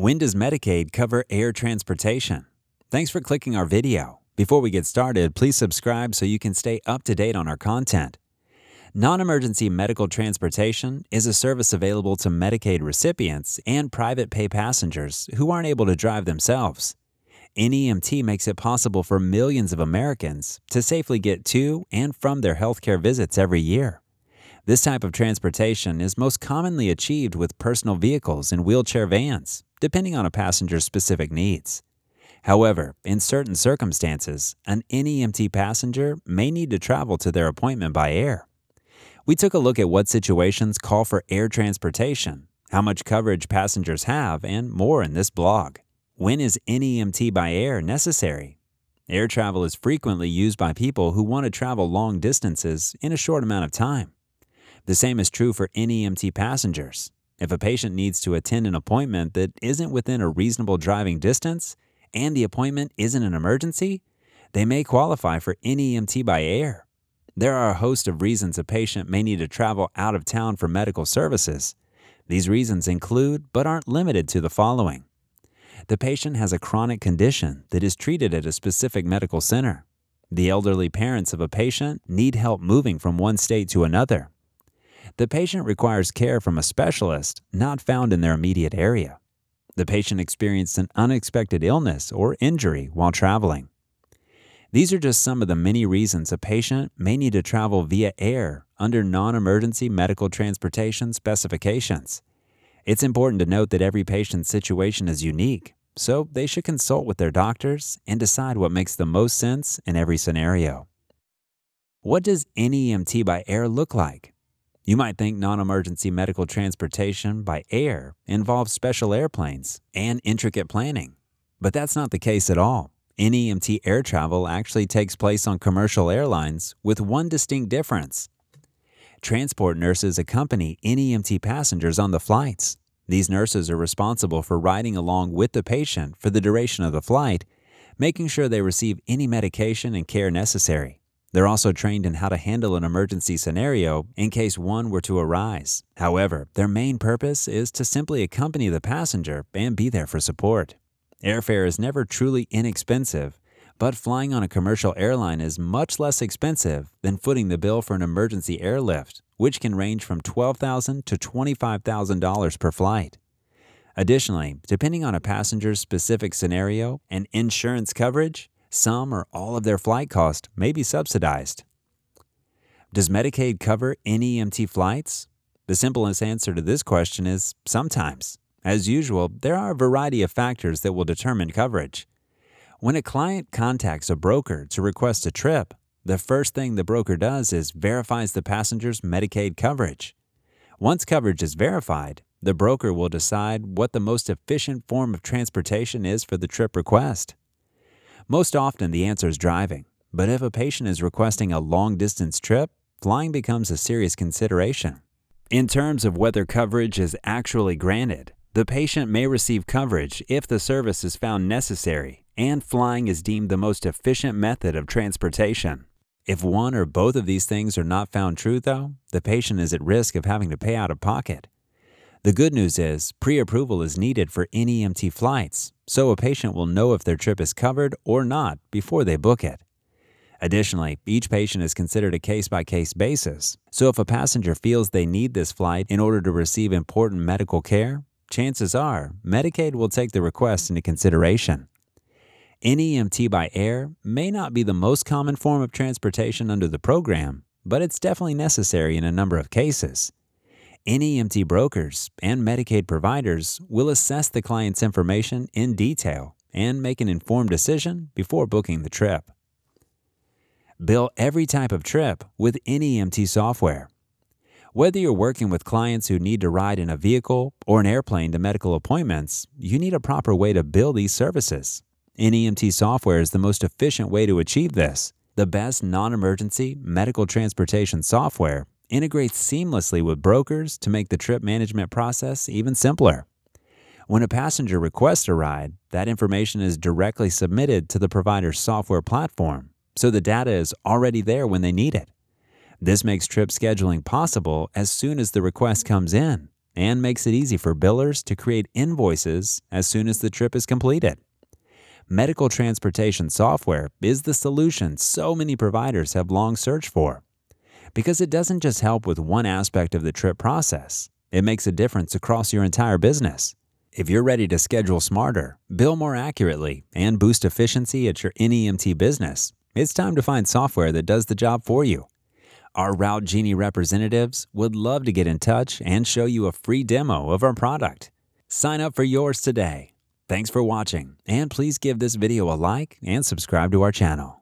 When does Medicaid cover air transportation? Thanks for clicking our video. Before we get started, please subscribe so you can stay up to date on our content. Non emergency medical transportation is a service available to Medicaid recipients and private pay passengers who aren't able to drive themselves. NEMT makes it possible for millions of Americans to safely get to and from their healthcare visits every year. This type of transportation is most commonly achieved with personal vehicles and wheelchair vans, depending on a passenger's specific needs. However, in certain circumstances, an NEMT passenger may need to travel to their appointment by air. We took a look at what situations call for air transportation, how much coverage passengers have, and more in this blog. When is NEMT by air necessary? Air travel is frequently used by people who want to travel long distances in a short amount of time. The same is true for NEMT passengers. If a patient needs to attend an appointment that isn't within a reasonable driving distance and the appointment isn't an emergency, they may qualify for NEMT by air. There are a host of reasons a patient may need to travel out of town for medical services. These reasons include, but aren't limited to, the following the patient has a chronic condition that is treated at a specific medical center. The elderly parents of a patient need help moving from one state to another the patient requires care from a specialist not found in their immediate area. The patient experienced an unexpected illness or injury while traveling. These are just some of the many reasons a patient may need to travel via air under non emergency medical transportation specifications. It's important to note that every patient's situation is unique, so they should consult with their doctors and decide what makes the most sense in every scenario. What does NEMT by air look like? You might think non emergency medical transportation by air involves special airplanes and intricate planning, but that's not the case at all. NEMT air travel actually takes place on commercial airlines with one distinct difference. Transport nurses accompany NEMT passengers on the flights. These nurses are responsible for riding along with the patient for the duration of the flight, making sure they receive any medication and care necessary. They're also trained in how to handle an emergency scenario in case one were to arise. However, their main purpose is to simply accompany the passenger and be there for support. Airfare is never truly inexpensive, but flying on a commercial airline is much less expensive than footing the bill for an emergency airlift, which can range from $12,000 to $25,000 per flight. Additionally, depending on a passenger's specific scenario and insurance coverage, some or all of their flight cost may be subsidized. Does Medicaid cover NEMT flights? The simplest answer to this question is sometimes. As usual, there are a variety of factors that will determine coverage. When a client contacts a broker to request a trip, the first thing the broker does is verifies the passenger's Medicaid coverage. Once coverage is verified, the broker will decide what the most efficient form of transportation is for the trip request. Most often, the answer is driving, but if a patient is requesting a long distance trip, flying becomes a serious consideration. In terms of whether coverage is actually granted, the patient may receive coverage if the service is found necessary and flying is deemed the most efficient method of transportation. If one or both of these things are not found true, though, the patient is at risk of having to pay out of pocket. The good news is pre approval is needed for any NEMT flights, so a patient will know if their trip is covered or not before they book it. Additionally, each patient is considered a case by case basis, so if a passenger feels they need this flight in order to receive important medical care, chances are Medicaid will take the request into consideration. NEMT by air may not be the most common form of transportation under the program, but it's definitely necessary in a number of cases. NEMT brokers and Medicaid providers will assess the client's information in detail and make an informed decision before booking the trip. Bill every type of trip with NEMT software. Whether you're working with clients who need to ride in a vehicle or an airplane to medical appointments, you need a proper way to bill these services. NEMT software is the most efficient way to achieve this. The best non emergency medical transportation software integrates seamlessly with brokers to make the trip management process even simpler. When a passenger requests a ride, that information is directly submitted to the provider's software platform, so the data is already there when they need it. This makes trip scheduling possible as soon as the request comes in, and makes it easy for billers to create invoices as soon as the trip is completed. Medical transportation software is the solution so many providers have long searched for because it doesn't just help with one aspect of the trip process, it makes a difference across your entire business. If you're ready to schedule smarter, bill more accurately, and boost efficiency at your NEMT business, it's time to find software that does the job for you. Our RouteGenie representatives would love to get in touch and show you a free demo of our product. Sign up for yours today. Thanks for watching, and please give this video a like and subscribe to our channel.